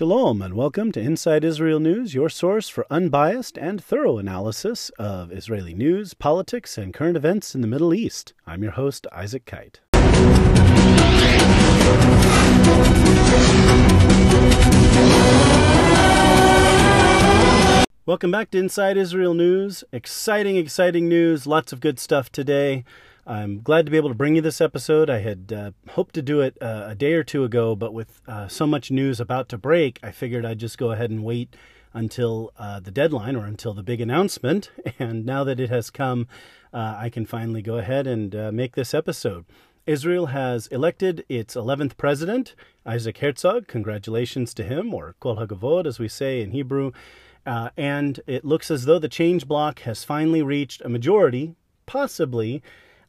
Shalom and welcome to Inside Israel News, your source for unbiased and thorough analysis of Israeli news, politics, and current events in the Middle East. I'm your host, Isaac Kite. Welcome back to Inside Israel News. Exciting, exciting news. Lots of good stuff today. I'm glad to be able to bring you this episode. I had uh, hoped to do it uh, a day or two ago, but with uh, so much news about to break, I figured I'd just go ahead and wait until uh, the deadline or until the big announcement. And now that it has come, uh, I can finally go ahead and uh, make this episode. Israel has elected its 11th president, Isaac Herzog. Congratulations to him, or Kol Hagavod, as we say in Hebrew. and it looks as though the change bloc has finally reached a majority, possibly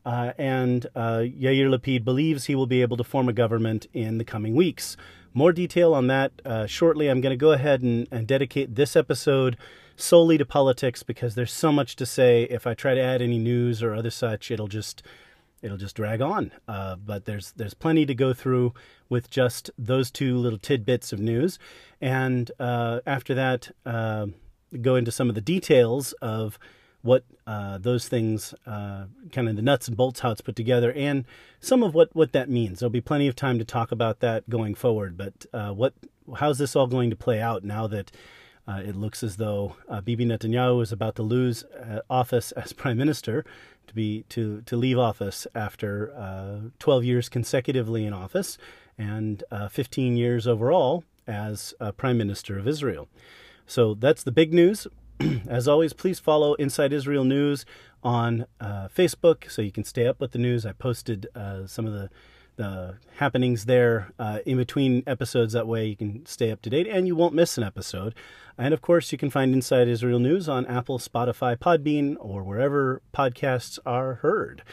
uh, and uh, Yair Lapid believes he will be able to form a government in the coming weeks. More detail on that uh, shortly. I'm going to go ahead and, and, dedicate this episode solely to politics because there's so much to say. If I try to add any news or other such, it'll just it'll just drag on. Uh, but there's there's plenty to go through with just those two little tidbits of news, and uh, after that, uh, go into some of the details of what uh, those things, uh, kind of the nuts and bolts, how it's put together, and some of what, what that means. There'll be plenty of time to talk about that going forward. But uh, what, how's this all going to play out now that uh, it looks as though uh, Bibi Netanyahu is about to lose uh, office as prime minister, to be to to leave office after 12 years consecutively in office and 15 years overall as prime minister of Israel. So that's the big news. As always, please follow Inside Israel News on uh, Facebook so you can stay up with the news. I posted uh, some of the the happenings there uh, in between episodes. That way you can stay up to date and you won't miss an episode. And of course, you can find Inside Israel News on Apple, Spotify, Podbean, or wherever podcasts are heard.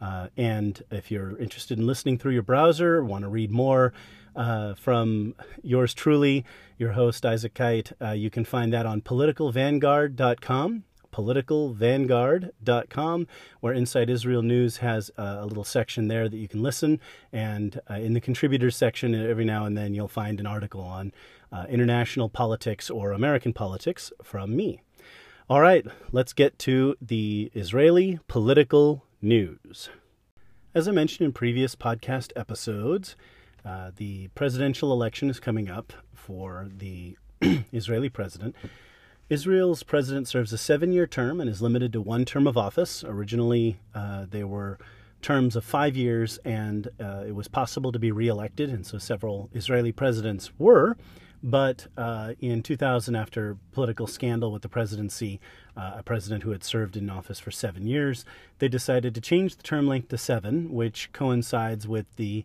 Uh, and if you're interested in listening through your browser, want to read more, uh, from yours truly, your host, Isaac Kite. Uh, you can find that on politicalvanguard.com, politicalvanguard.com, where Inside Israel News has uh, a little section there that you can listen. And uh, in the contributors section, every now and then you'll find an article on uh, international politics or American politics from me. All right, let's get to the Israeli political news. As I mentioned in previous podcast episodes, uh, the presidential election is coming up for the Israeli president. Israel's president serves a seven year term and is limited to one term of office. Originally, uh, they were terms of five years, and uh, it was possible to be reelected, and so several Israeli presidents were. But uh, in 2000, after political scandal with the presidency, uh, a president who had served in office for seven years, they decided to change the term length to seven, which coincides with the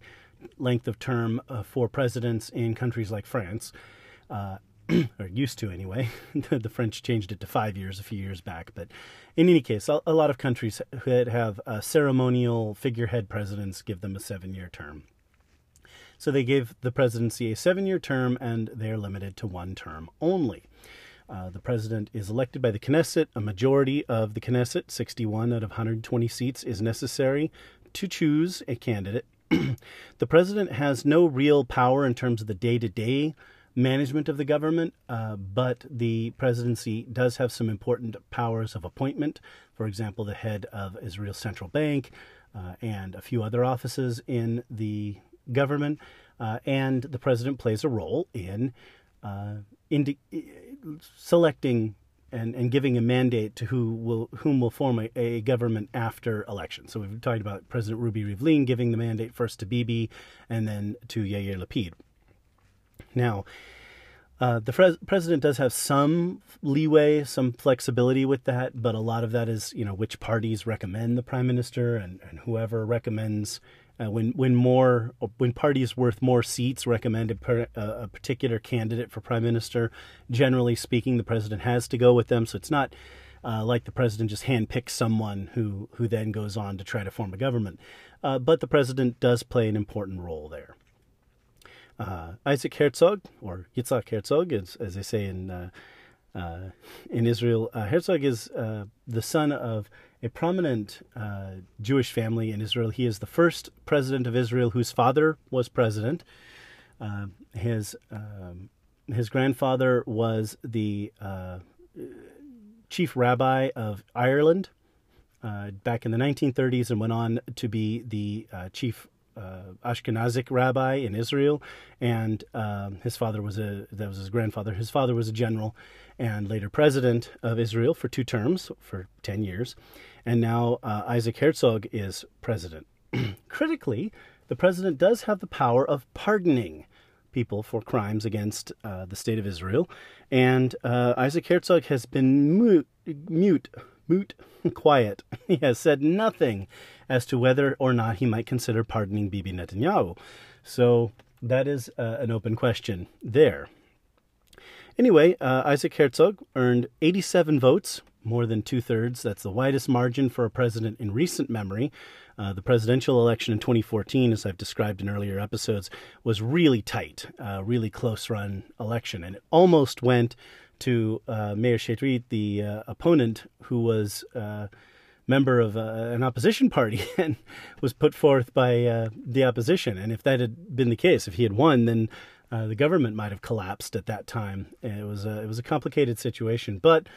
length of term uh, for presidents in countries like France, uh, or used to anyway. the French changed it to five years a few years back. But in any case, a, lot of countries that have uh, ceremonial figurehead presidents give them a seven year term. So they gave the presidency a seven year term and they're limited to one term only. Uh, the president is elected by the Knesset. A majority of the Knesset, 61 out of 120 seats, is necessary to choose a candidate the president has no real power in terms of the day to day management of the government, uh, but the presidency does have some important powers of appointment. For example, the head of Israel's central bank uh, and a few other offices in the government. Uh, and the president plays a role in, uh, in selecting and, and giving a mandate to who will whom will form a, a government after election. So we've talked about President Ruby Rivlin giving the mandate first to Bibi and then to Yair Lapid. Now, uh, the pres- president does have some leeway, some flexibility with that, but a lot of that is, you know, which parties recommend the prime minister and, and whoever recommends uh, when when more when parties worth more seats recommend a, per, a, particular candidate for prime minister, generally speaking, the president has to go with them. So it's not uh, like the president just handpicks someone who who then goes on to try to form a government. Uh, but the president does play an important role there. Uh, Isaac Herzog, or Yitzhak Herzog, as, as they say in uh, in Israel, Herzog is the son of a prominent uh, Jewish family in Israel. He is the first president of Israel whose father was president. Uh, his um, his grandfather was the uh, chief rabbi of Ireland uh, back in the 1930s and went on to be the uh, chief uh, Ashkenazic rabbi in Israel, and um, his father was a that was his grandfather. His father was a general and later president of Israel for two terms for ten years, and now uh, Isaac Herzog is president. Critically, the president does have the power of pardoning people for crimes against uh, the state of Israel, and uh, Isaac Herzog has been mute, mute, mute, quiet. He has said nothing as to whether or not he might consider pardoning Bibi Netanyahu. So that is uh, an open question there. Anyway, uh, Isaac Herzog earned 87 votes, more than two thirds. That's the widest margin for a president in recent memory. Uh, the presidential election in 2014, as I've described in earlier episodes, was really tight, uh, really close run election, and it almost went to uh, Meir Shetrit, the uh, opponent, who was uh, member of uh, an opposition party and was put forth by the opposition. And if that had been the case, if he had won, then uh, the government might have collapsed at that time. It was a, it was a complicated situation, but.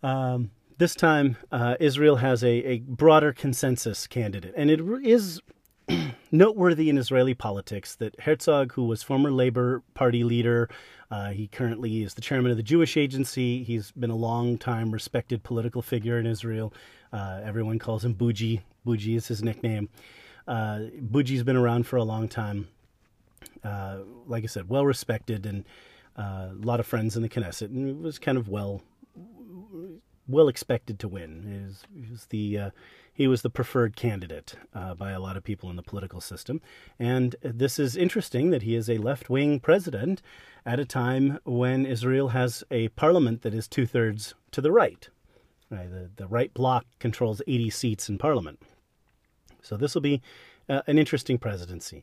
Um, this time, uh, Israel has a, a broader consensus candidate, and it is noteworthy in Israeli politics that Herzog, who was former Labor Party leader, uh, he currently is the chairman of the Jewish Agency. He's been a long time respected political figure in Israel. Uh, everyone calls him Buji. Buji is his nickname. Uh, Buji's been around for a long time. Uh, like I said, well respected and uh, a lot of friends in the Knesset, and was kind of well well expected to win. He was, was the uh, he was the preferred candidate uh, by a lot of people in the political system, and this is interesting that he is a left wing president at a time when Israel has a parliament that is two thirds to the right. Right, the, the right bloc controls 80 seats in parliament. So this will be uh, an interesting presidency.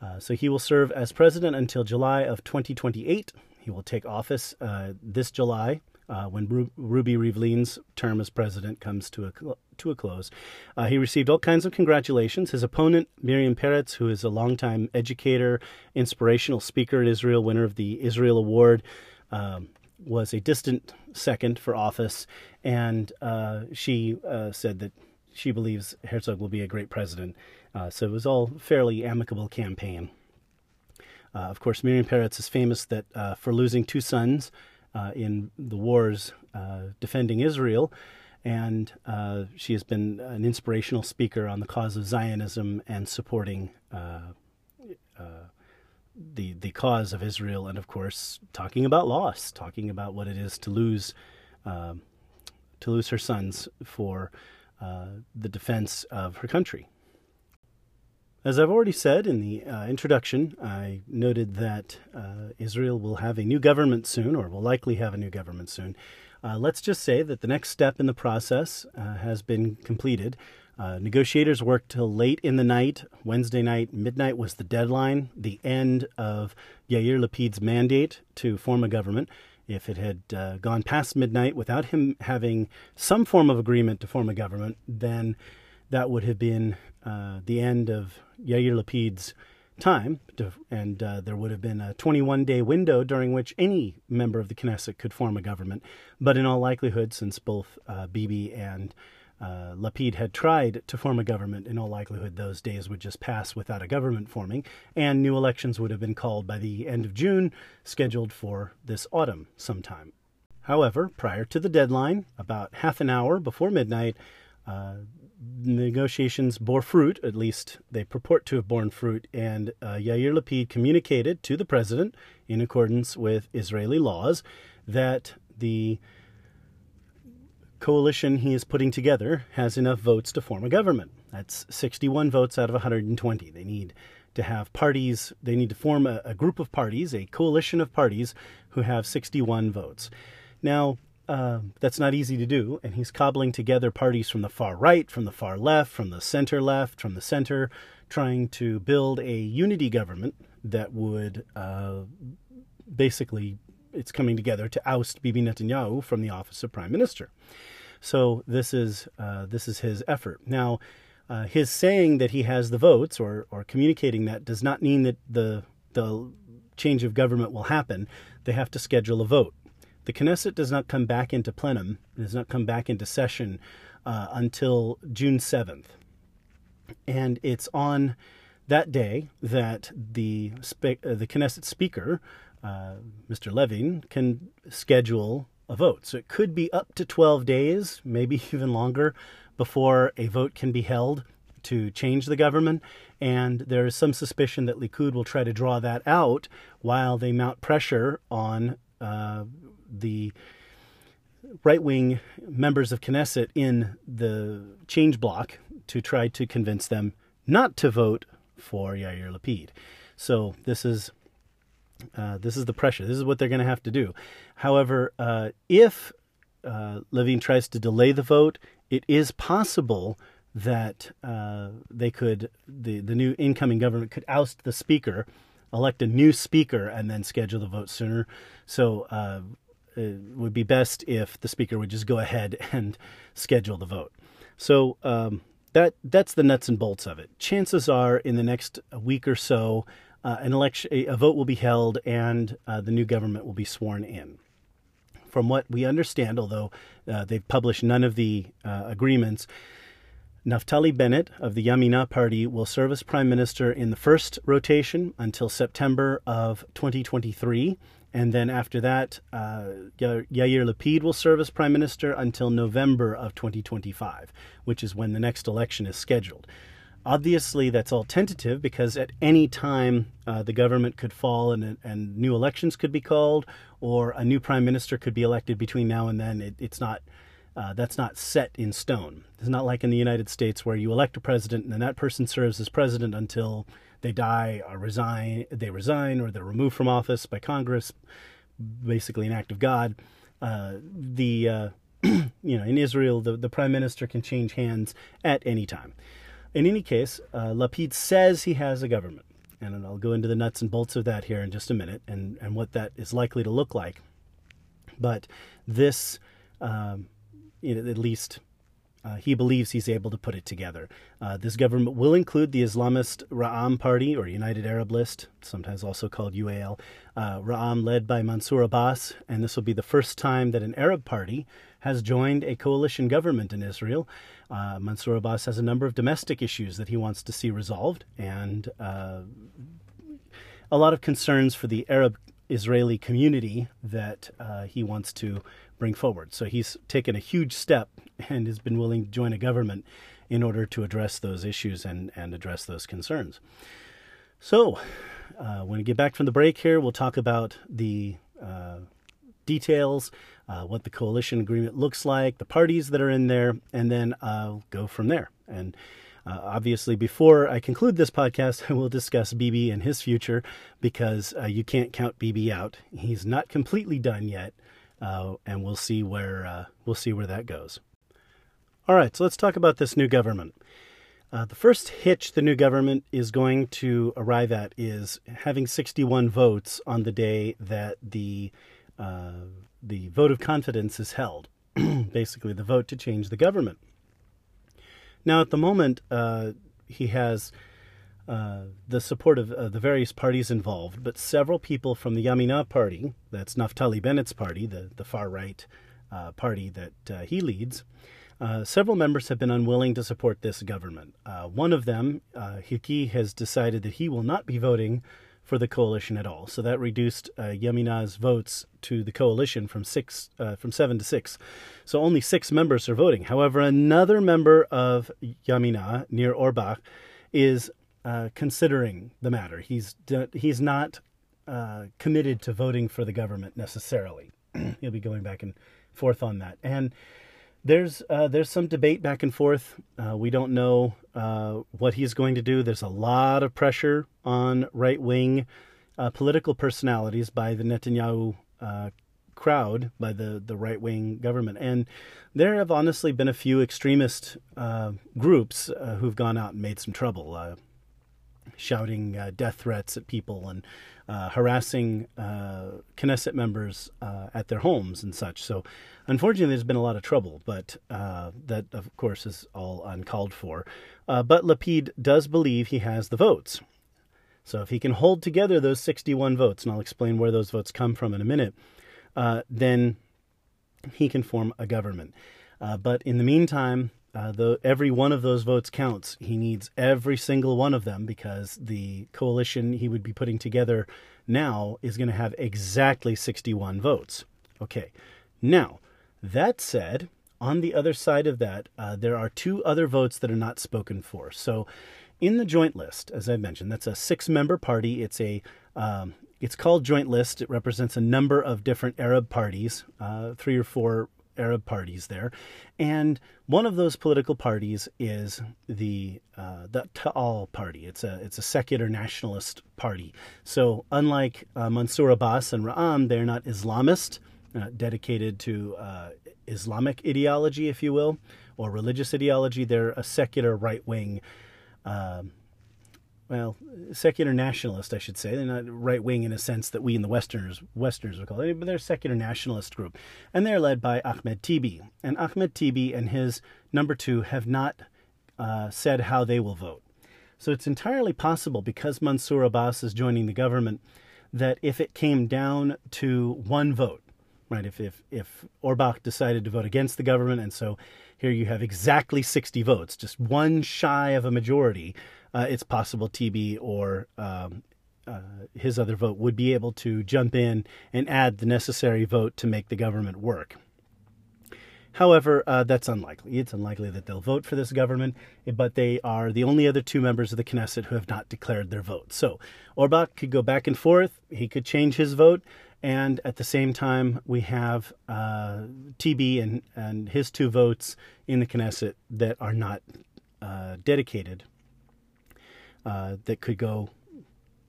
Uh, so he will serve as president until July of 2028. He will take office uh, this July uh, when Ru- Ruby Rivlin's term as president comes to a cl- to a close. Uh, he received all kinds of congratulations. His opponent, Miriam Peretz, who is a longtime educator, inspirational speaker in Israel, winner of the Israel Award, um, was a distant second for office, and uh, she uh, said that she believes Herzog will be a great president. Uh, so it was all fairly amicable campaign. Uh, of course, Miriam Peretz is famous that uh, for losing two sons uh, in the wars defending Israel, and she has been an inspirational speaker on the cause of Zionism and supporting the the cause of Israel, and of course talking about loss, talking about what it is to lose uh, to lose her sons for uh, the defense of her country. As I've already said in the uh, introduction, I noted that uh, Israel will have a new government soon, or will likely have a new government soon. Uh, let's just say that the next step in the process uh, has been completed. Uh, negotiators worked till late in the night. Wednesday night, midnight was the deadline, the end of Yair Lapid's mandate to form a government. If it had uh, gone past midnight without him having some form of agreement to form a government, then that would have been uh, the end of Yair Lapid's time, to, and uh, there would have been a 21 day window during which any member of the Knesset could form a government. But in all likelihood, since both uh, Bibi and uh, Lapid had tried to form a government, in all likelihood, those days would just pass without a government forming, and new elections would have been called by the end of June, scheduled for this autumn sometime. However, prior to the deadline, about half an hour before midnight, uh, negotiations bore fruit, at least they purport to have borne fruit, and uh, Yair Lapid communicated to the president, in accordance with Israeli laws, that the coalition he is putting together has enough votes to form a government. That's 61 votes out of 120. They need to have parties, they need to form a, a group of parties, a coalition of parties who have 61 votes. Now, uh, that's not easy to do, and he's cobbling together parties from the far right, from the far left, from the center left, from the center, trying to build a unity government that would uh, basically it's coming together to oust Bibi Netanyahu from the office of prime minister. So this is uh, this is his effort. Now, uh, his saying that he has the votes or or communicating that does not mean that the the change of government will happen, they have to schedule a vote. The Knesset does not come back into plenum, does not come back into session uh, until June 7th. And it's on that day that the, spe- uh, the Knesset speaker, uh, Mr. Levin, can schedule a vote. So it could be up to 12 days, maybe even longer, before a vote can be held to change the government. And there is some suspicion that Likud will try to draw that out while they mount pressure on uh, the right wing members of Knesset in the change block to try to convince them not to vote for Yair Lapid. So this is uh, this is the pressure. This is what they're going to have to do. However, uh, if uh, Levin tries to delay the vote, it is possible that uh, they could the the new incoming government could oust the speaker, elect a new speaker, and then schedule the vote sooner. So uh, it would be best if the speaker would just go ahead and schedule the vote. So um, that that's the nuts and bolts of it. Chances are, in the next week or so, uh, an election, a, vote will be held, and uh, the new government will be sworn in. From what we understand, although uh, they've published none of the uh, agreements, Naftali Bennett of the Yamina party will serve as prime minister in the first rotation until September of 2023. And then after that, uh, Yair Lapid will serve as prime minister until November of 2025, which is when the next election is scheduled. Obviously, that's all tentative because at any time uh, the government could fall and, and new elections could be called, or a new prime minister could be elected between now and then. It, it's not uh, that's not set in stone. It's not like in the United States where you elect a president and then that person serves as president until they die or resign, they resign or they're removed from office by Congress, basically an act of God. Uh, the uh, you know in Israel, the, the prime minister can change hands at any time. In any case, uh, Lapid says he has a government, and I'll go into the nuts and bolts of that here in just a minute, and and what that is likely to look like. But this, um, you know, at least uh, he believes he's able to put it together. Uh, this government will include the Islamist Ra'am Party, or United Arab List, sometimes also called UAL, uh, Ra'am led by Mansour Abbas, and this will be the first time that an Arab party has joined a coalition government in Israel. Uh, Mansour Abbas has a number of domestic issues that he wants to see resolved, and uh, a lot of concerns for the Arab Israeli community that uh, he wants to bring forward. So he's taken a huge step and has been willing to join a government in order to address those issues and, and address those concerns. So, uh, when we get back from the break here, we'll talk about the uh, details, uh, what the coalition agreement looks like, the parties that are in there, and then I'll go from there. And uh, obviously, before I conclude this podcast, I will discuss Bibi and his future because uh, you can't count Bibi out. He's not completely done yet, uh, and we'll see where uh, we'll see where that goes. All right, so let's talk about this new government. Uh, the first hitch the new government is going to arrive at is having 61 votes on the day that the uh, the vote of confidence is held, basically the vote to change the government. Now, at the moment, uh, he has uh, the support of uh, the various parties involved, but several people from the Yamina party, that's Naftali Bennett's party, the, the far right uh, party that uh, he leads, uh, several members have been unwilling to support this government. one of them, uh, Chikli, has decided that he will not be voting for the coalition at all. So that reduced uh, Yamina's votes to the coalition from six, uh, from seven to six. So only six members are voting. However, another member of Yamina, Nir Orbach, is uh, considering the matter. He's he's not uh, committed to voting for the government necessarily. He'll be going back and forth on that, and there's uh, there's some debate back and forth. Uh, we don't know uh, what he's going to do. There's a lot of pressure on right wing uh, political personalities by the Netanyahu uh, crowd, by the the right wing government, and there have honestly been a few extremist uh, groups who've gone out and made some trouble shouting death threats at people and uh, harassing uh, Knesset members uh, at their homes and such. So, unfortunately, there's been a lot of trouble, but uh, that, of course, is all uncalled for. Uh, but Lapid does believe he has the votes. So if he can hold together those 61 votes, and I'll explain where those votes come from in a minute, uh, then he can form a government. But in the meantime, uh, the, every one of those votes counts. He needs every single one of them because the coalition he would be putting together now is going to have exactly 61 votes. Okay, now, that said, on the other side of that, uh, there are two other votes that are not spoken for. So, in the joint list, as I mentioned, that's a six-member party. It's a um, it's called joint list. It represents a number of different Arab parties, uh, three or four Arab parties there, and one of those political parties is the uh, the Ta'al party. It's a it's a secular nationalist party. So unlike uh, Mansour Abbas and Ra'am, they're not Islamist, uh, dedicated to uh, Islamic ideology, if you will, or religious ideology. They're a secular right wing. Um, well, secular nationalist, I should say. They're not right wing in a sense that we in the Westerners Westerners would call it, but they're a secular nationalist group, and they're led by Ahmed Tibi. And Ahmed Tibi and his number two have not uh, said how they will vote. So it's entirely possible because Mansour Abbas is joining the government that if it came down to one vote, right? If if if Orbach decided to vote against the government, and so here you have exactly 60 votes, just one shy of a majority uh, it's possible Tibi or um, uh, his other vote would be able to jump in and add the necessary vote to make the government work. However, uh, that's unlikely. It's unlikely that they'll vote for this government, but they are the only other two members of the Knesset who have not declared their vote. So Orbach could go back and forth. He could change his vote. And at the same time, we have uh, Tibi and, and his two votes in the Knesset that are not uh, dedicated uh, that could go,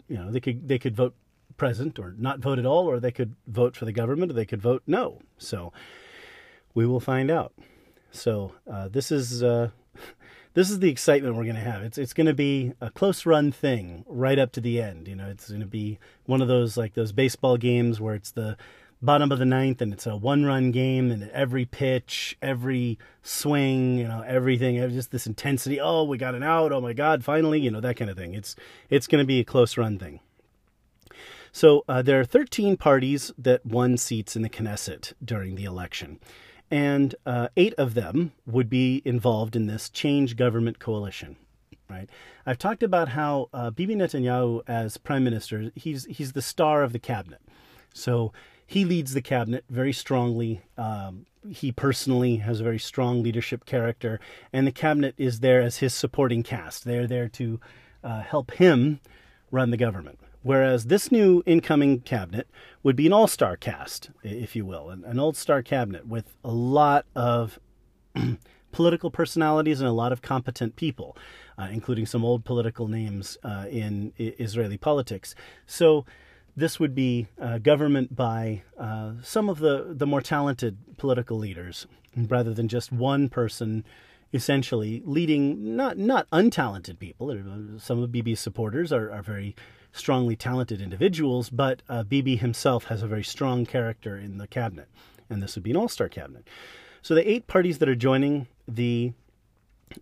you know, they could they could vote present or not vote at all, or they could vote for the government, or they could vote no. So we will find out. So uh, this is uh, this is the excitement we're going to have. It's it's going to be a close run thing right up to the end. You know, it's going to be one of those like those baseball games where it's the bottom of the ninth and it's a one run game and every pitch, every swing, you know, everything, just this intensity. Oh, we got an out. Oh my God, finally, you know, that kind of thing. It's, it's going to be a close run thing. So uh, there are 13 parties that won seats in the Knesset during the election. And uh, eight of them would be involved in this change government coalition. Right. I've talked about how uh, Bibi Netanyahu, as prime minister, he's he's the star of the cabinet. So he leads the cabinet very strongly. Um, he personally has a very strong leadership character, and the cabinet is there as his supporting cast. They're there to uh, help him run the government. Whereas this new incoming cabinet would be an all star cast, if you will, an, an all star cabinet with a lot of political personalities and a lot of competent people, uh, including some old political names uh, in I- Israeli politics. So this would be uh, government by uh, some of the, the more talented political leaders rather than just one person essentially leading not not untalented people. Some of Bibi's supporters are, are very strongly talented individuals, but uh, Bibi himself has a very strong character in the cabinet, and this would be an all-star cabinet. So the eight parties that are joining the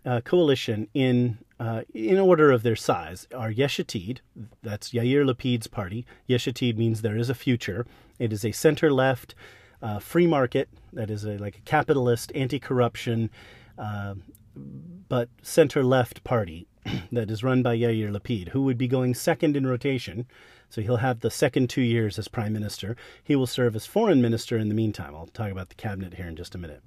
uh, coalition in uh, in order of their size are Yesh Atid, that's Yair Lapid's party. Yesh Atid means there is a future. It is a center left, uh, free market, that is a, like a capitalist, anti corruption, uh, but center left party that is run by Yair Lapid, who would be going second in rotation. So he'll have the second two years as prime minister. He will serve as foreign minister in the meantime. I'll talk about the cabinet here in just a minute.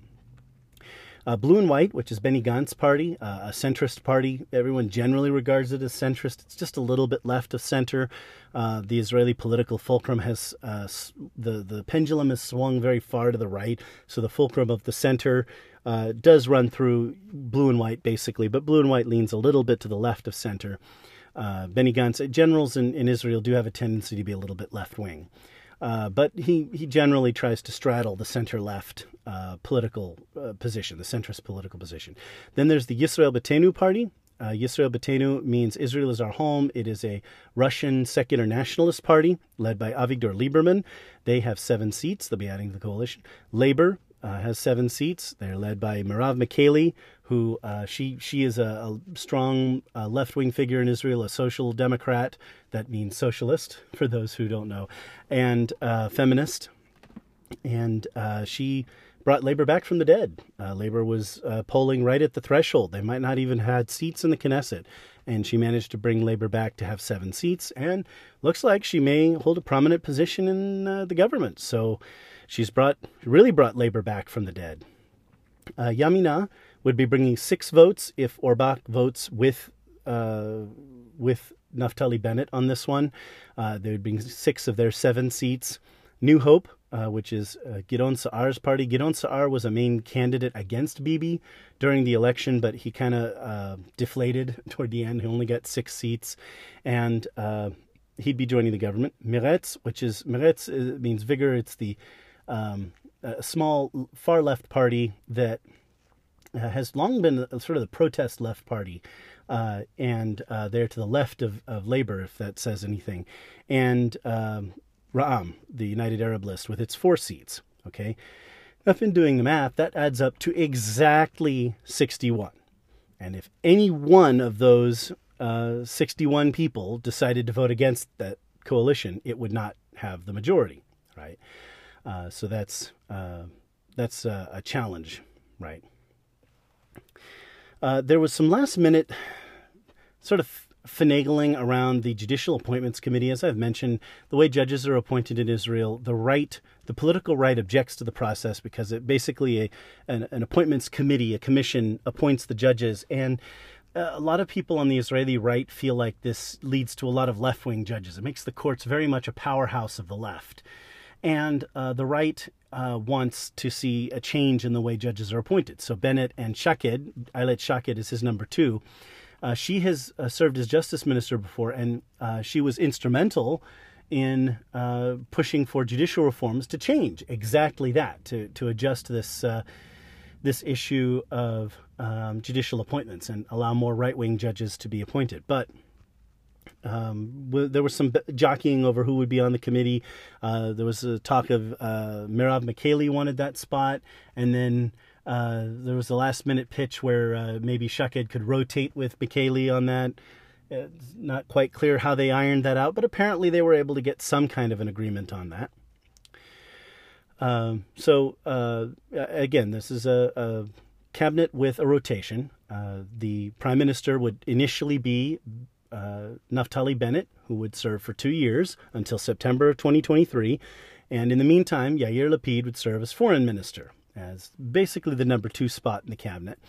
Uh, Blue and White, which is Benny Gantz's party, uh, a centrist party. Everyone generally regards it as centrist. It's just a little bit left of center. Uh, the Israeli political fulcrum has uh, the the pendulum has swung very far to the right, so the fulcrum of the center uh, does run through Blue and White basically, but Blue and White leans a little bit to the left of center. Uh, Benny Gantz, generals in, in Israel do have a tendency to be a little bit left wing. Uh, but he, he generally tries to straddle the center left uh, political uh, position, the centrist political position. Then there's the Yisrael Beitenu party. Uh, Yisrael Beitenu means Israel is our home. It is a Russian secular nationalist party led by Avigdor Lieberman. They have seven seats. They'll be adding to the coalition. Labor, uh, has seven seats. They're led by Merav Michaeli, who uh, she she is a, a strong uh, left wing figure in Israel, a social democrat. That means socialist for those who don't know, and uh, feminist. And uh, she brought labor back from the dead. Uh, labor was polling right at the threshold. They might not even had seats in the Knesset, and she managed to bring labor back to have seven seats. And looks like she may hold a prominent position in the government. So She's brought really brought labor back from the dead. Uh, Yamina would be bringing six votes if Orbach votes with uh, with Naftali Bennett on this one. Uh, they would bring six of their seven seats. New Hope, uh, which is uh, Gidon Sa'ar's party. Gidon Sa'ar was a main candidate against Bibi during the election, but he kind of uh, deflated toward the end. He only got six seats, and uh, he'd be joining the government. Meretz, which is Meretz uh, means vigor. It's the um, a small far left party that uh, has long been sort of the protest left party. Uh, and uh, they're to the left of, of Labor, if that says anything. And um, Ra'am, the United Arab List, with its four seats. Okay, I've been doing the math. That adds up to exactly 61. And if any one of those uh, 61 people decided to vote against that coalition, it would not have the majority, right? Uh, so that's uh, that's uh, a challenge, right? Uh, there was some last minute sort of finagling around the Judicial Appointments Committee. As I've mentioned, the way judges are appointed in Israel, the right, the political right objects to the process because it basically a, an, an appointments committee, a commission appoints the judges. And a lot of people on the Israeli right feel like this leads to a lot of left wing judges. It makes the courts very much a powerhouse of the left. And uh, the right uh, wants to see a change in the way judges are appointed. So Bennett and Shaked, Ayelet Shaked is his number two. Uh, she has uh, served as justice minister before, and uh, she was instrumental in uh, pushing for judicial reforms to change exactly that, to to adjust this this issue of um, judicial appointments and allow more right wing judges to be appointed. But um, there was some jockeying over who would be on the committee. Uh, there was a talk of uh, Merav Michaeli wanted that spot, and then uh, there was a last minute pitch where uh, maybe Shaked could rotate with Michaeli on that. It's not quite clear how they ironed that out, but apparently they were able to get some kind of an agreement on that. Um, so uh, again, this is a, a, cabinet with a rotation. Uh, the prime minister would initially be uh, Naftali Bennett, who would serve for two years until September of 2023. And in the meantime, Yair Lapid would serve as foreign minister, as basically the number two spot in the cabinet.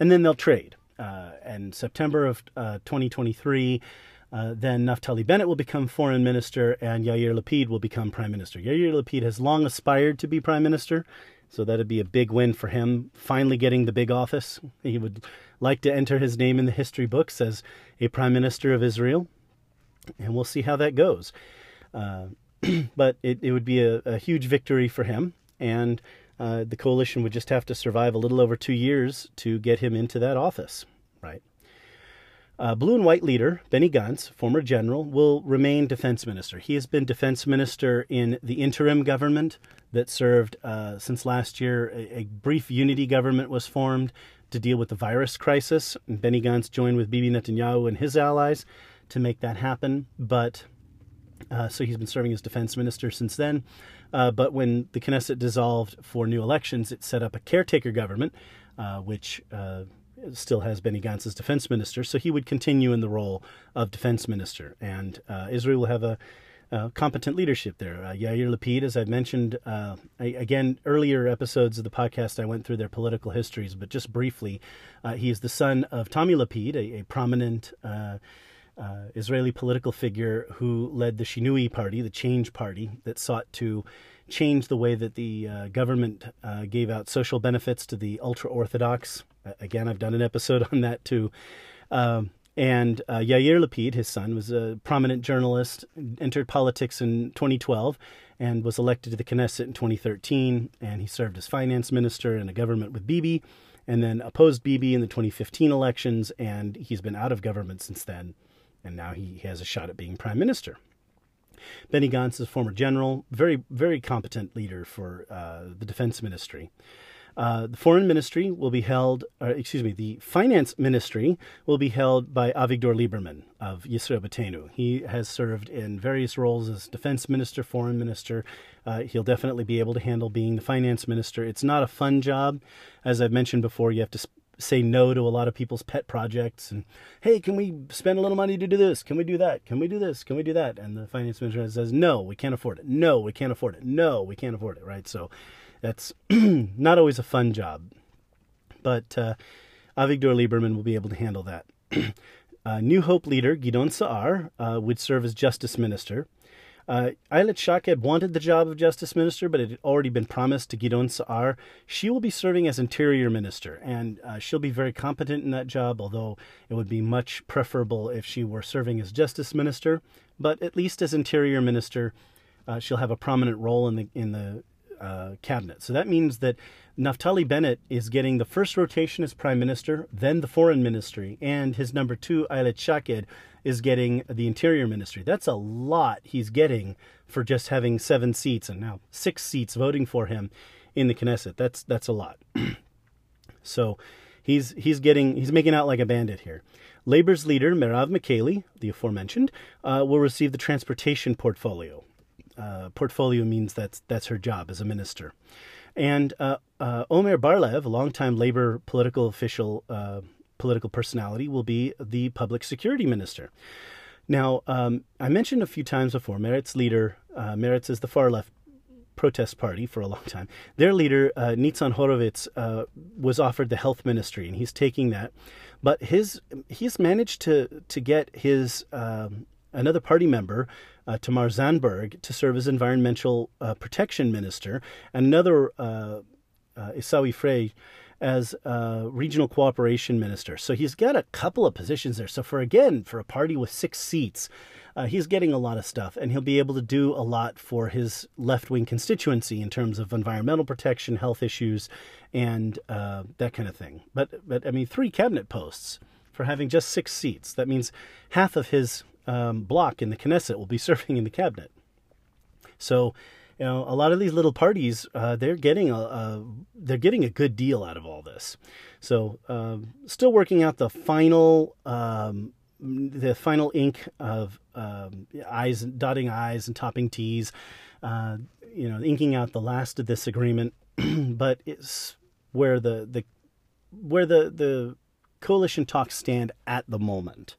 And then they'll trade. Uh, and September of uh, 2023, uh, then Naftali Bennett will become foreign minister and Yair Lapid will become prime minister. Yair Lapid has long aspired to be prime minister, so that'd be a big win for him, finally getting the big office. He would like to enter his name in the history books as a prime minister of Israel, and we'll see how that goes. Uh, but it, it would be a, a, huge victory for him, and uh, the coalition would just have to survive a little over two years to get him into that office? Uh, Blue and White leader Benny Gantz, former general, will remain defense minister. He has been defense minister in the interim government that served uh, since last year. A, a, brief unity government was formed to deal with the virus crisis. And Benny Gantz joined with Bibi Netanyahu and his allies to make that happen. But uh, so he's been serving as defense minister since then. Uh, but when the Knesset dissolved for new elections, it set up a caretaker government, uh, which uh, still has Benny Gantz as defense minister. So he would continue in the role of defense minister. And uh, Israel will have a competent leadership there. Uh, Yair Lapid, as I've mentioned, uh, I, again, earlier episodes of the podcast, I went through their political histories, but just briefly, uh, he is the son of Tommy Lapid, a, a prominent uh, uh, Israeli political figure who led the Shinui Party, the Change Party, that sought to change the way that the government gave out social benefits to the ultra Orthodox. Again, I've done an episode on that too. Um, and uh, Yair Lapid, his son, was a prominent journalist, entered politics in 2012 and was elected to the Knesset in 2013. And he served as finance minister in a government with Bibi and then opposed Bibi in the 2015 elections. And he's been out of government since then. And now he has a shot at being prime minister. Benny Gantz is a former general, very, very competent leader for uh, the defense ministry. Uh, the foreign ministry will be held, uh, excuse me, the finance ministry will be held by Avigdor Lieberman of Yisrael Beitenu. He has served in various roles as defense minister, foreign minister. Uh, he'll definitely be able to handle being the finance minister. It's not a fun job. As I've mentioned before, you have to say no to a lot of people's pet projects and hey can we spend a little money to do this can we do that can we do this can we do that and the finance minister says no we can't afford it no we can't afford it no we can't afford it right so that's not always a fun job, but uh, Avigdor Lieberman will be able to handle that. uh, New Hope leader Gidon Saar uh, would serve as justice minister. Uh, Ayelet Shaked wanted the job of justice minister, but it had already been promised to Gidon Saar. She will be serving as interior minister, and uh, she'll be very competent in that job, although it would be much preferable if she were serving as justice minister. But at least as interior minister, uh, she'll have a prominent role in the in the uh, cabinet. So that means that Naftali Bennett is getting the first rotation as prime minister, then the foreign ministry, and his number two, Ayelet Shaked, is getting the interior ministry. That's a lot he's getting for just having seven seats and now six seats voting for him in the Knesset. That's that's a lot. so he's he's getting he's making out like a bandit here. Labor's leader Merav Michaeli, the aforementioned, uh, will receive the transportation portfolio uh, portfolio means that's that's her job as a minister. And uh, uh, Omer Barlev, a longtime labor political official, uh, political personality, will be the public security minister. Now, um, I mentioned a few times before, Meretz leader, uh, Meretz is the far left protest party for a long time. Their leader, uh, Nitzan Horovitz, uh, was offered the health ministry, and he's taking that. But his he's managed to to get his um, another party member, uh, Tamar Zandberg, to serve as environmental uh, protection minister, and another uh, uh Issawi Frej as uh, regional cooperation minister. So he's got a couple of positions there. So for again, for a party with six seats, uh, he's getting a lot of stuff, and he'll be able to do a lot for his left wing constituency in terms of environmental protection, health issues, and that kind of thing. But but I mean, three cabinet posts for having just six seats. That means half of his um, block in the Knesset will be serving in the cabinet. So, you know, a lot of these little parties, uh, they're getting a, a, they're getting a good deal out of all this. So, um, still working out the final um, the final ink of um, I's dotting I's and topping T's. Uh, you know, inking out the last of this agreement, but it's where the the where the the coalition talks stand at the moment.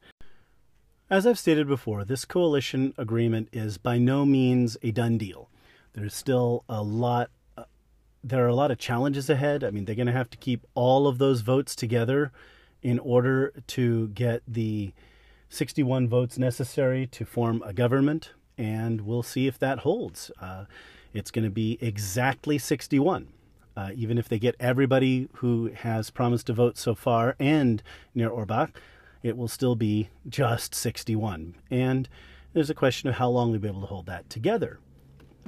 As I've stated before, this coalition agreement is by no means a done deal. There's still a lot uh, there are a lot of challenges ahead. I mean, they're going to have to keep all of those votes together in order to get the 61 votes necessary to form a government, and we'll see if that holds. Uh, it's going to be exactly 61. Uh, even if they get everybody who has promised to vote so far and Nir Orbach, it will still be just 61. And there's a question of how long they'll be able to hold that together.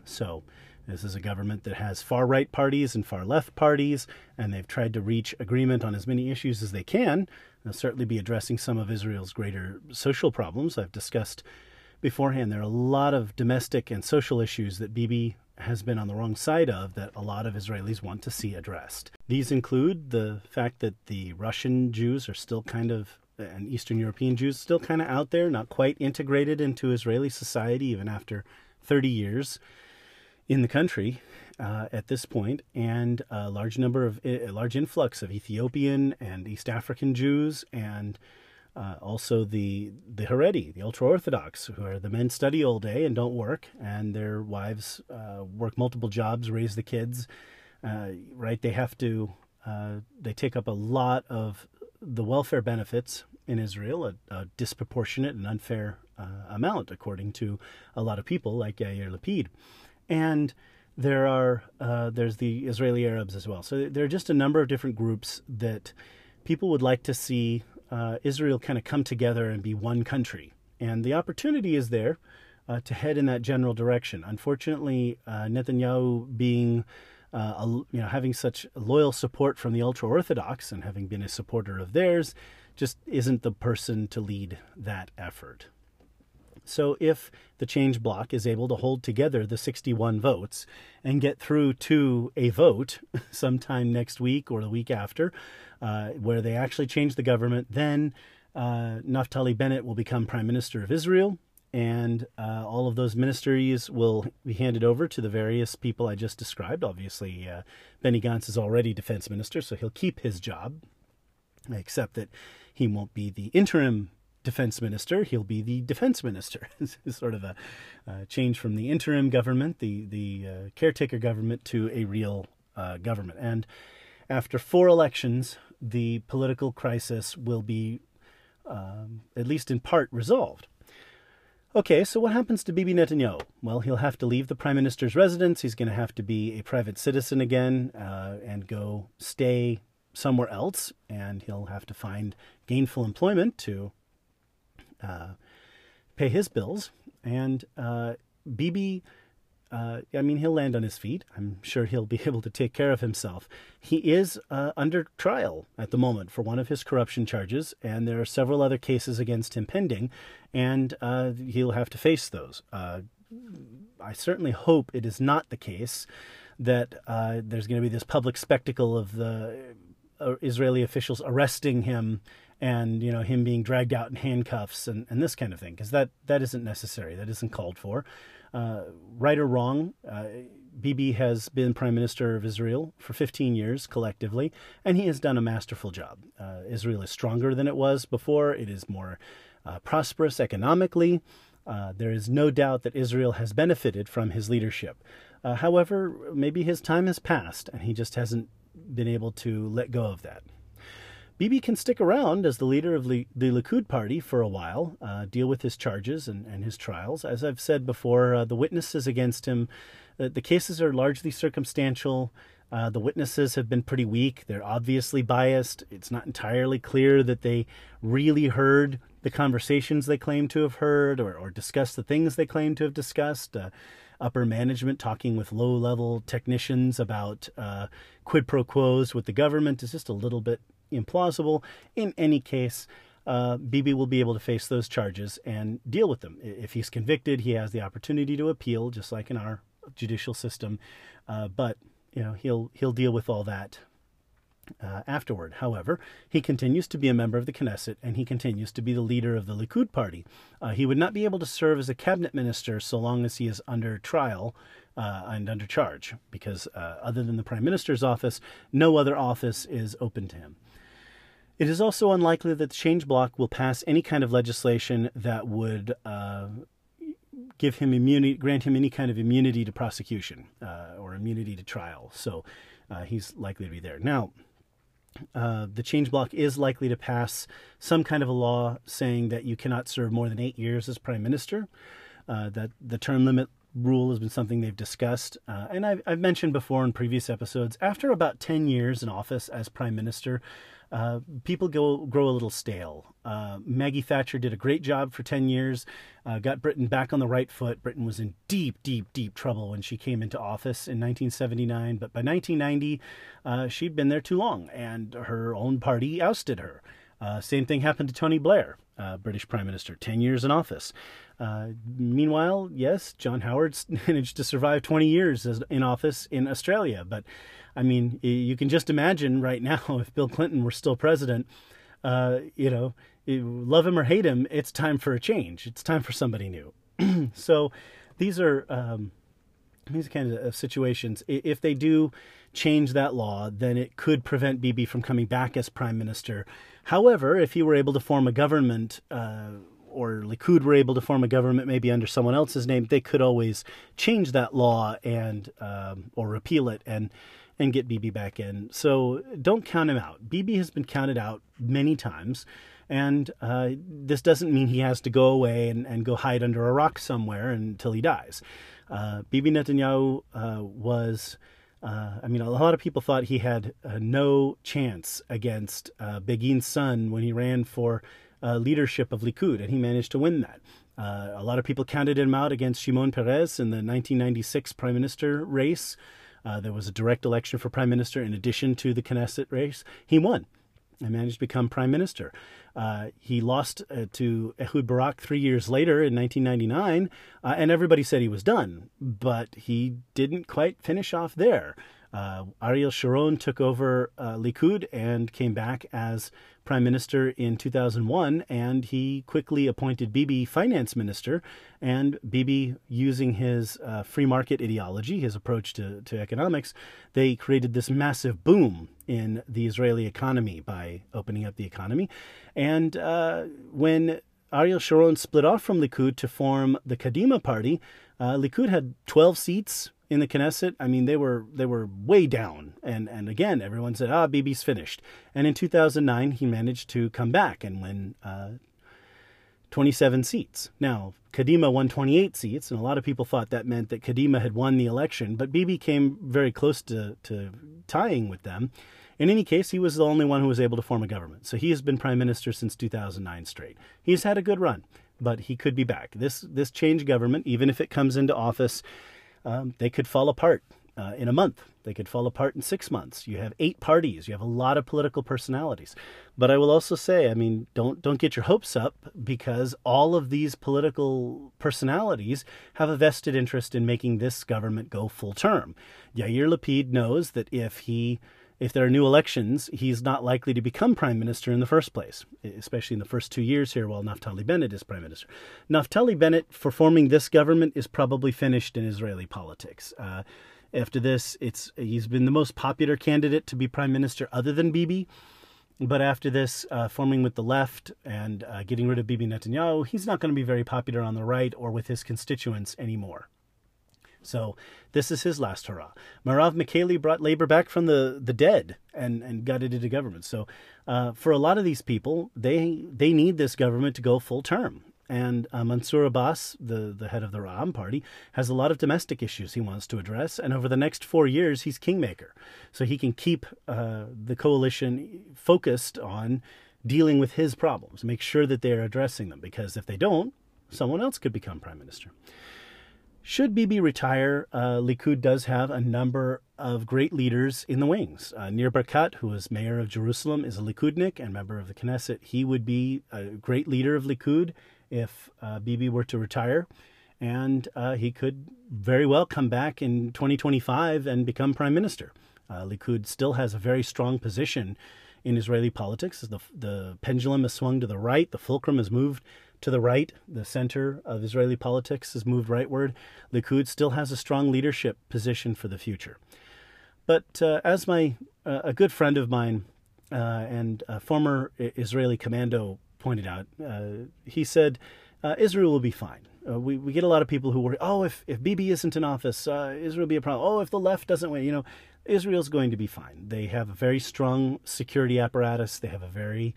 So, this is a government that has far right parties and far left parties, and they've tried to reach agreement on as many issues as they can. They'll certainly be addressing some of Israel's greater social problems. I've discussed beforehand there are a lot of domestic and social issues that Bibi has been on the wrong side of that a lot of Israelis want to see addressed. These include the fact that the Russian Jews are still kind of and Eastern European Jews still kind of out there, not quite integrated into Israeli society, even after 30 years in the country uh, at this point, and a large number of a large influx of Ethiopian and East African Jews, and uh, also the the Haredi, the ultra Orthodox, who are the men study all day and don't work, and their wives uh, work multiple jobs, raise the kids. Uh, right, they have to. Uh, they take up a lot of the welfare benefits in Israel, a, a disproportionate and unfair uh, amount, according to a lot of people like Yair Lapid. And there are uh, there's the Israeli Arabs as well. So there are just a number of different groups that people would like to see uh, Israel kind of come together and be one country. And the opportunity is there uh, to head in that general direction. Unfortunately, uh, Netanyahu being uh, you know, having such loyal support from the ultra orthodox and having been a supporter of theirs, just isn't the person to lead that effort. So if the change bloc is able to hold together the 61 votes and get through to a vote sometime next week or the week after, uh, where they actually change the government, then uh, Naftali Bennett will become prime minister of Israel, and uh, all of those ministries will be handed over to the various people I just described. Obviously, uh, Benny Gantz is already defense minister, so he'll keep his job, except that he won't be the interim defense minister, he'll be the defense minister. it's sort of a uh, change from the interim government, the the uh, caretaker government, to a real uh, government. And after four elections, the political crisis will be, um, at least in part, resolved. Okay, so what happens to Bibi Netanyahu? Well, he'll have to leave the prime minister's residence. He's going to have to be a private citizen again uh, and go stay somewhere else, and he'll have to find gainful employment to uh, pay his bills. And uh, Bibi, uh, I mean, he'll land on his feet. I'm sure he'll be able to take care of himself. He is uh, under trial at the moment for one of his corruption charges, and there are several other cases against him pending, and uh, he'll have to face those. Uh, I certainly hope it is not the case that there's going to be this public spectacle of the Israeli officials arresting him and you know him being dragged out in handcuffs and, and this kind of thing because that that isn't necessary that isn't called for uh, right or wrong uh, Bibi has been prime minister of Israel for 15 years collectively and he has done a masterful job. Uh, Israel is stronger than it was before. It is more uh, prosperous economically. Uh, there is no doubt that Israel has benefited from his leadership. Uh, however maybe his time has passed and he just hasn't been able to let go of that Bibi can stick around as the leader of the Likud party for a while, uh, deal with his charges and, and, his trials. As I've said before, uh, the witnesses against him, uh, the cases are largely circumstantial. Uh, the witnesses have been pretty weak. They're obviously biased. It's not entirely clear that they really heard the conversations they claim to have heard or, or discussed the things they claim to have discussed uh, upper management talking with low level technicians about uh, quid pro quos with the government is just a little bit implausible. In any case, uh, Bibi will be able to face those charges and deal with them. If he's convicted, he has the opportunity to appeal, just like in our judicial system. Uh, but you know, he'll he'll deal with all that uh, afterward. However, he continues to be a member of the Knesset and he continues to be the leader of the Likud party. Uh, he would not be able to serve as a cabinet minister so long as he is under trial uh, and under charge, because uh, other than the prime minister's office, no other office is open to him. It is also unlikely that the change bloc will pass any kind of legislation that would uh, give him immunity, grant him any kind of immunity to prosecution uh, or immunity to trial. So uh, he's likely to be there. Now, uh, the change bloc is likely to pass some kind of a law saying that you cannot serve more than eight years as prime minister. Uh, that the term limit rule has been something they've discussed. Uh, and I've, I've, mentioned before in previous episodes, after about 10 years in office as prime minister, uh, people go grow a little stale. Uh, Maggie Thatcher did a great job for 10 years, uh, got Britain back on the right foot. Britain was in deep, deep, deep trouble when she came into office in 1979. But by 1990, uh, she'd been there too long, and her own party ousted her. Uh, same thing happened to Tony Blair, uh, British Prime Minister, 10 years in office. Meanwhile, yes, John Howard managed to survive 20 years as, in office in Australia. But I mean, you can just imagine right now if Bill Clinton were still president, uh, you know, love him or hate him, it's time for a change. It's time for somebody new. so these are. Um, these kind of situations, if they do change that law, then it could prevent Bibi from coming back as prime minister. However, if he were able to form a government uh, or Likud were able to form a government maybe under someone else's name, they could always change that law and um, or repeal it and and get Bibi back in. So don't count him out. Bibi has been counted out many times. And uh, this doesn't mean he has to go away and, and go hide under a rock somewhere until he dies. Uh, Bibi Netanyahu uh, was, uh, I mean, a lot of people thought he had uh, no chance against uh, Begin's son when he ran for uh, leadership of Likud, and he managed to win that. A lot of people counted him out against Shimon Peres in the 1996 prime minister race. Uh, there was a direct election for prime minister in addition to the Knesset race. He won. and managed to become prime minister. Uh, he lost uh, to Ehud Barak three years later in 1999, uh, and everybody said he was done, but he didn't quite finish off there. Uh, Ariel Sharon took over uh, Likud and came back as prime minister in 2001, and he quickly appointed Bibi finance minister. And Bibi, using his uh, free market ideology, his approach to, to economics, they created this massive boom in the Israeli economy by opening up the economy. And uh, when Ariel Sharon split off from Likud to form the Kadima party, uh, Likud had 12 seats in the Knesset, I mean, they were they were way down, and and again, everyone said, "Ah, Bibi's finished." And in 2009, he managed to come back and win uh, 27 seats. Now, Kadima won 28 seats, and a lot of people thought that meant that Kadima had won the election, but Bibi came very close to to tying with them. In any case, he was the only one who was able to form a government. So he has been prime minister since 2009 straight. He's had a good run, but he could be back. This this change government, even if it comes into office um, they could fall apart uh, in a month. They could fall apart in six months. You have eight parties. You have a lot of political personalities. But I will also say, I mean, don't don't get your hopes up because all of these political personalities have a vested interest in making this government go full term. Yair Lapid knows that if he if there are new elections, he's not likely to become prime minister in the first place, especially in the first two years here while Naftali Bennett is prime minister. Naftali Bennett, for forming this government, is probably finished in Israeli politics. Uh, after this, it's he's been the most popular candidate to be prime minister other than Bibi. But after this, uh, forming with the left and uh, getting rid of Bibi Netanyahu, he's not going to be very popular on the right or with his constituents anymore. So this is his last hurrah. Merav Michaeli brought labor back from the, the dead and, and got it into government. So uh, for a lot of these people, they they need this government to go full term. And uh, Mansour Abbas, the, the head of the Ra'am party, has a lot of domestic issues he wants to address. And over the next four years, he's kingmaker. So he can keep uh, the coalition focused on dealing with his problems, make sure that they're addressing them. Because if they don't, someone else could become prime minister. Should Bibi retire, uh, Likud does have a number of great leaders in the wings. Uh, Nir Barkat, who is mayor of Jerusalem, is a Likudnik and member of the Knesset. He would be a great leader of Likud if uh, Bibi were to retire. And uh, he could very well come back in 2025 and become prime minister. Uh, Likud still has a very strong position in Israeli politics. The, the pendulum has swung to the right, the fulcrum has moved to the right, the center of Israeli politics has moved rightward. Likud still has a strong leadership position for the future. But uh, as my uh, a good friend of mine uh, and a former Israeli commando pointed out, uh, he said uh, Israel will be fine. Uh, we, we get a lot of people who worry, oh, if, if Bibi isn't in office, Israel will be a problem. Oh, if the left doesn't win, you know, Israel's going to be fine. They have a very strong security apparatus. They have a very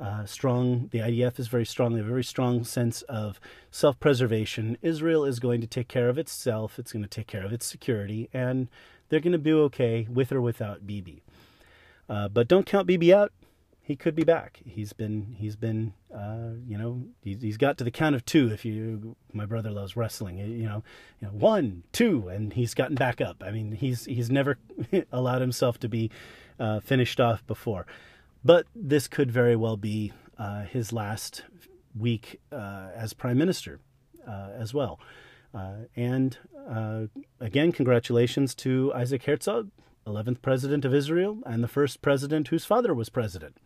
uh, strong. The IDF is very strong. They have a very strong sense of self preservation. Israel is going to take care of itself, it's going to take care of its security, and they're going to be okay with or without Bibi. Uh, but don't count Bibi out. He could be back. He's been, he's been, uh, you know, he's, he's got to the count of two. If you, my brother loves wrestling, you know, you know, one, two, and he's gotten back up. I mean, he's he's never allowed himself to be uh, finished off before. But this could very well be uh, his last week uh, as prime minister uh, as well. Uh, and uh, again, congratulations to Isaac Herzog, 11th president of Israel, and the first president whose father was president.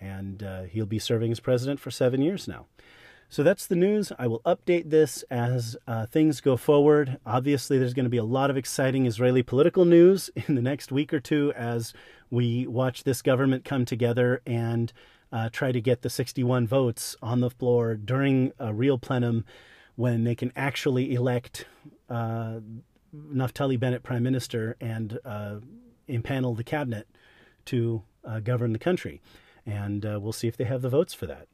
and he'll be serving as president for seven years now. So that's the news. I will update this as uh, things go forward. Obviously, there's going to be a lot of exciting Israeli political news in the next week or two as we watch this government come together and uh, try to get the 61 votes on the floor during a real plenum when they can actually elect uh, Naftali Bennett prime minister and uh, impanel the cabinet to uh, govern the country. And uh, we'll see if they have the votes for that.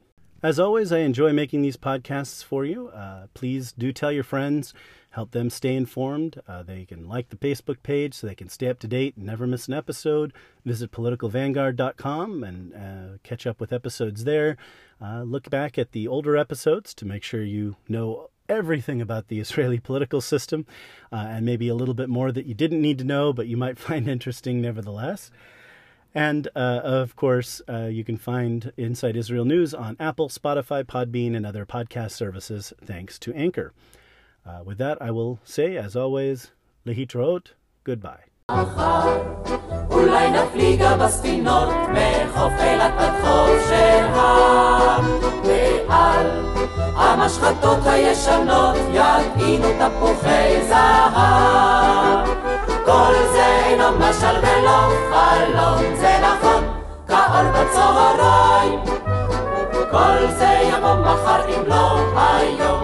As always, I enjoy making these podcasts for you. Uh, please do tell your friends, help them stay informed. Uh, they can like the Facebook page so they can stay up to date and never miss an episode. Visit politicalvanguard.com and uh, catch up with episodes there. Uh, look back at the older episodes to make sure you know everything about the Israeli political system uh, and maybe a little bit more that you didn't need to know, but you might find interesting nevertheless. And uh, of course, uh, you can find Inside Israel News on Apple, Spotify, Podbean, and other podcast services thanks to Anchor. Uh, with that, I will say, as always, lehitraot, goodbye. אולי נפליגה בספינות מחוף אילת עד חוף של ועל המשחטות הישנות יטעינו תפוחי זהב כל זה אינו משל ולא חלום, זה נכון, כאור בצהריים. כל זה יבוא מחר אם לא היום.